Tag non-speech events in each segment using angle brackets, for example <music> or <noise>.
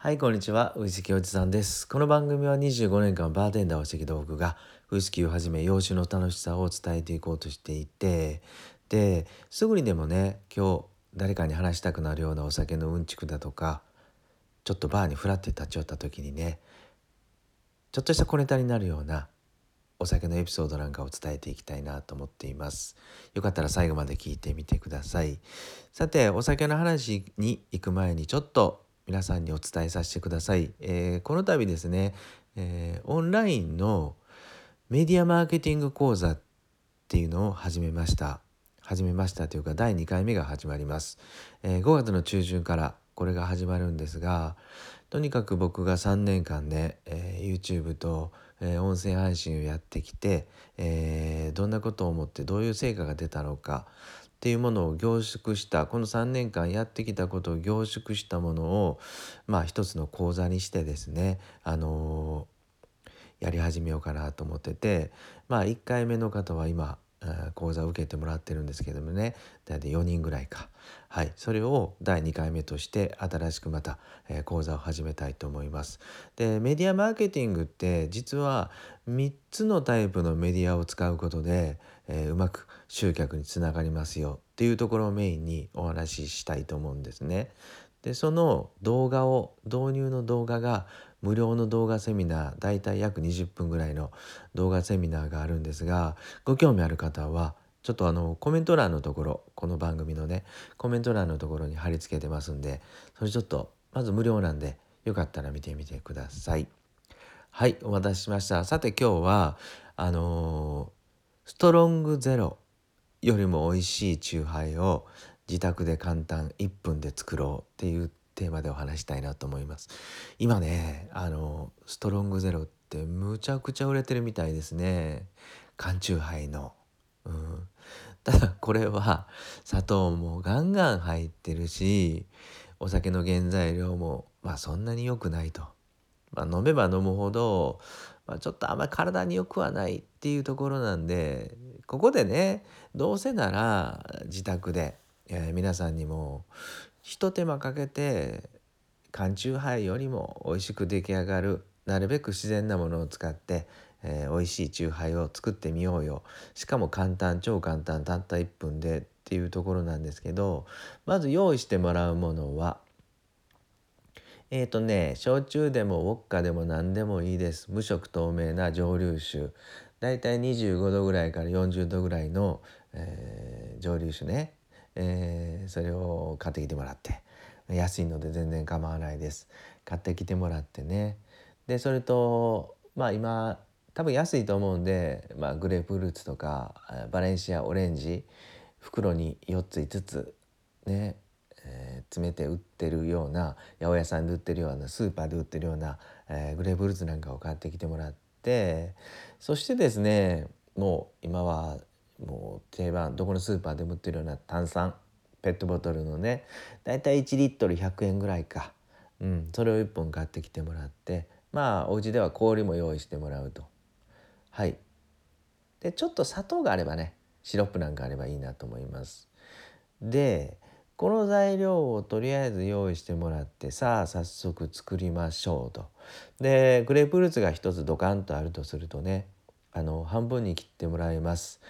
はい、こんにちは。ウイスキーおじさんです。この番組は25年間バーテンダーをしてきた僕がウイスキーをはじめ洋酒の楽しさを伝えていこうとしていて、で、すぐにでもね、今日誰かに話したくなるようなお酒のうんちくだとか、ちょっとバーにフラって立ち寄った時にね、ちょっとした小ネタになるようなお酒のエピソードなんかを伝えていきたいなと思っています。よかったら最後まで聞いてみてください。さて、お酒の話に行く前にちょっと皆さんにお伝えさせてください。えー、この度ですね、えー、オンラインのメディアマーケティング講座っていうのを始めました。始めましたというか第2回目が始まります。えー、5月の中旬からこれが始まるんですがとにかく僕が3年間ね、えー、YouTube と、えー、音声配信をやってきて、えー、どんなことを思ってどういう成果が出たのかっていうものを凝縮したこの3年間やってきたことを凝縮したものをまあ一つの講座にしてですねあのー、やり始めようかなと思っててまあ1回目の方は今講座を受けてもらってるんですけどもね。大体4人ぐらいか。はい。それを第2回目として新しくまた、講座を始めたいと思います。でメディアマーケティングって実は3つのタイプのメディアを使うことで、えー、うまく集客につながりますよ。っていうところをメインにお話ししたいと思うんですね。でその動画を導入の動画が無料の動画セミナーだいたい約20分ぐらいの動画セミナーがあるんですがご興味ある方はちょっとあのコメント欄のところこの番組のねコメント欄のところに貼り付けてますんでそれちょっとまず無料なんでよかったら見てみてください。はいお待たせしましたさて今日はあのー、ストロングゼロよりも美味しいチューハイを自宅で簡単1分で作ろうっていうテーマでお話したいなと思います。今ねあのストロングゼロってむちゃくちゃ売れてるみたいですね。缶チューハイの。うん。ただこれは砂糖もガンガン入ってるしお酒の原材料もまあそんなに良くないと、まあ、飲めば飲むほど、まあ、ちょっとあんまり体に良くはないっていうところなんでここでねどうせなら自宅で、え、皆さんにも一手間かけて缶チューハイよりも美味しく出来上がるなるべく自然なものを使って、えー、美味しいチューハイを作ってみようよ。しかも簡単超簡単たった1分でっていうところなんですけどまず用意してもらうものはえっ、ー、とね焼酎でもウォッカでも何でもいいです。無色透明な蒸留酒。だいたい25度ぐらいから40度ぐらいの、えー、蒸留酒ね。えー、それを買ってきてもらって安いので全然構わないです。買ってきてもらってね。でそれとまあ今多分安いと思うんで、まあ、グレープフルーツとかバレンシアオレンジ袋に4つ5つね、えー、詰めて売ってるような八百屋さんで売ってるようなスーパーで売ってるような、えー、グレープフルーツなんかを買ってきてもらってそしてですねもう今はもう定番どこのスーパーでも売ってるような炭酸ペットボトルのねだいたい1リットル100円ぐらいか、うん、それを1本買ってきてもらってまあお家では氷も用意してもらうと。はい。でちょっと砂糖があればねシロップなんかあればいいなと思います。でこの材料をとりあえず用意してもらってさあ早速作りましょうと。でグレープフルーツが一つドカンとあるとするとねあの半分に切ってもらいます。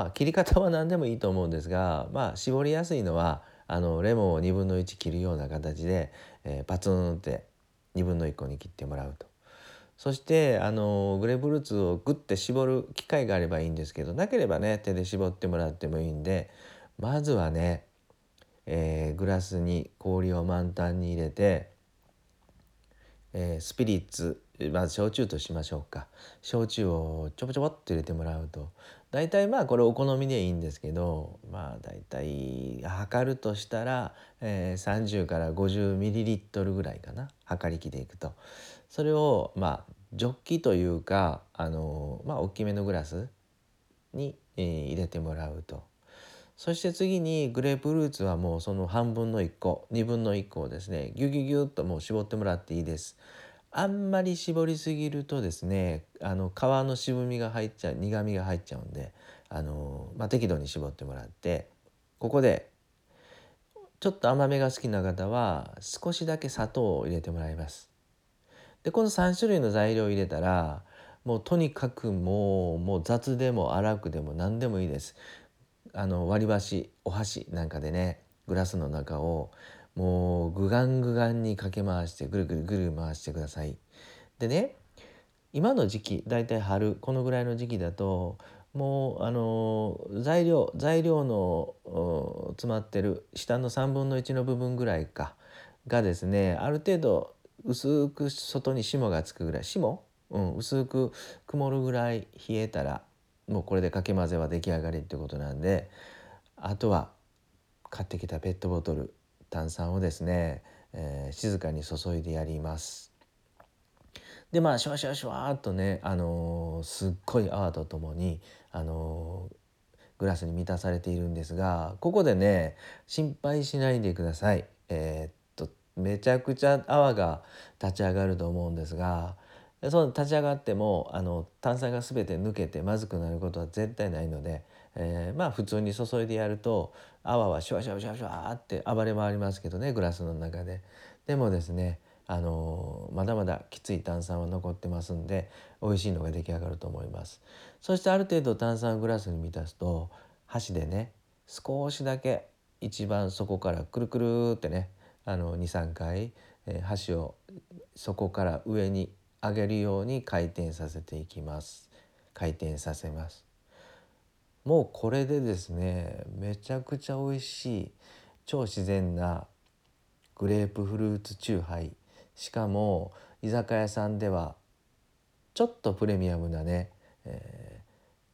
まあ切り方は何でもいいと思うんですが <laughs> まあ絞りやすいのはあのレモンを1分の1切るような形で、えー、パツンって1分の1個に切ってもらうと。そしてあのグレープフルーツをグッて絞る機会があればいいんですけどなければね手で絞ってもらってもいいんでまずはね、えー、グラスに氷を満タンに入れて、えー、スピリッツまず焼酎としましょうか。焼酎をちょぼちょぼっと入れてもらうと。大体まあこれお好みでいいんですけどまあ大体測るとしたら、えー、30から50ミリリットルぐらいかな。測り器でいくと。それをまあジョッキというかあのまあ大きめのグラスに、えー、入れてもらうと。そして次にグレープフルーツはもうその半分の1個2分の1個をですねギュギュギュッともう絞ってもらっていいです。あんまり絞りすぎるとですねあの皮の渋みが入っちゃう苦みが入っちゃうんであの、まあ、適度に絞ってもらってここでちょっと甘めが好きな方は少しだけ砂糖を入れてもらいますでこの3種類の材料を入れたらもうとにかくもうもう雑でも粗くでも何でもいいですあの割り箸お箸なんかでねグラスの中をもうグガングガンにかけ回してぐるぐるぐる回してください。でね今の時期だいたい春このぐらいの時期だともうあの材料材料の詰まってる下の3分の1の部分ぐらいかがですねある程度薄く外に霜がつくぐらい霜、うん、薄く曇るぐらい冷えたらもうこれでかけ混ぜは出来上がりってことなんであとは買ってきたペットボトル炭酸をですね、えー、静かに注いでやります。でまあシュワシュワシュワーっとね、あのー、すっごい泡とともに、あのー、グラスに満たされているんですがここでね心配しないでください。え、っとめちゃくちゃ泡が立ち上がると思うんですがその立ち上がってもあの炭酸が全て抜けてまずくなることは絶対ないので、えー、まあ普通に注いでやると泡はシュワシュワシュワシュワって暴れ回りますけどねグラスの中で。でもですねあのまだまだきつい炭酸は残ってますんで美味しいのが出来上がると思いますそしてある程度炭酸グラスに満たすと箸でね少しだけ一番底からくるくるってね23回、えー、箸を底から上に上げるように回転させていきます。回転させます。もうこれでですねめちゃくちゃ美味しい超自然なグレープフルーツチューハイ。しかも居酒屋さんではちょっとプレミアムなね何、え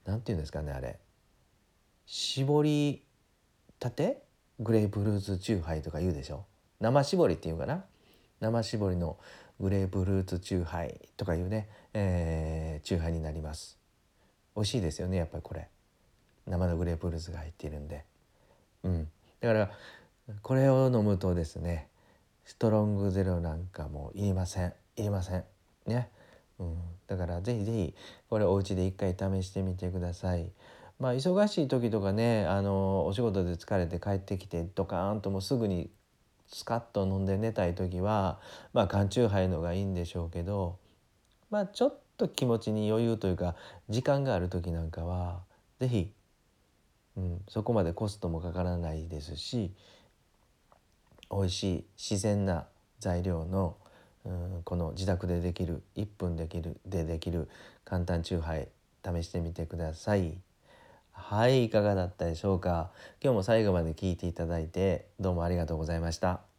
ー、て言うんですかねあれ。絞りたて？グレープフルーツチューハイとか言うでしょ？生絞りっていうかな？生絞りのグレープフルーツチューハイとかいうね、えー、チューハイになります。美味しいですよねやっぱりこれ。生のグレープフルーツが入っているんで。うん。だからこれを飲むとですねストロングゼロなんかもいりません。いりません。ね、うん、だからぜひぜひこれお家で一回試してみてください。まあ忙しい時とかねあのお仕事で疲れて帰ってきてドカーンともうすぐにスカッと飲んで寝たい時はまあ缶チューハイのがいいんでしょうけどまあちょっと気持ちに余裕というか時間がある時なんかは是非、うん、そこまでコストもかからないですし美味しい自然な材料の、うん、この自宅でできる1分できるでできる簡単チューハイ試してみてください。はいいかがだったでしょうか？今日も最後まで聞いていただいてどうもありがとうございました。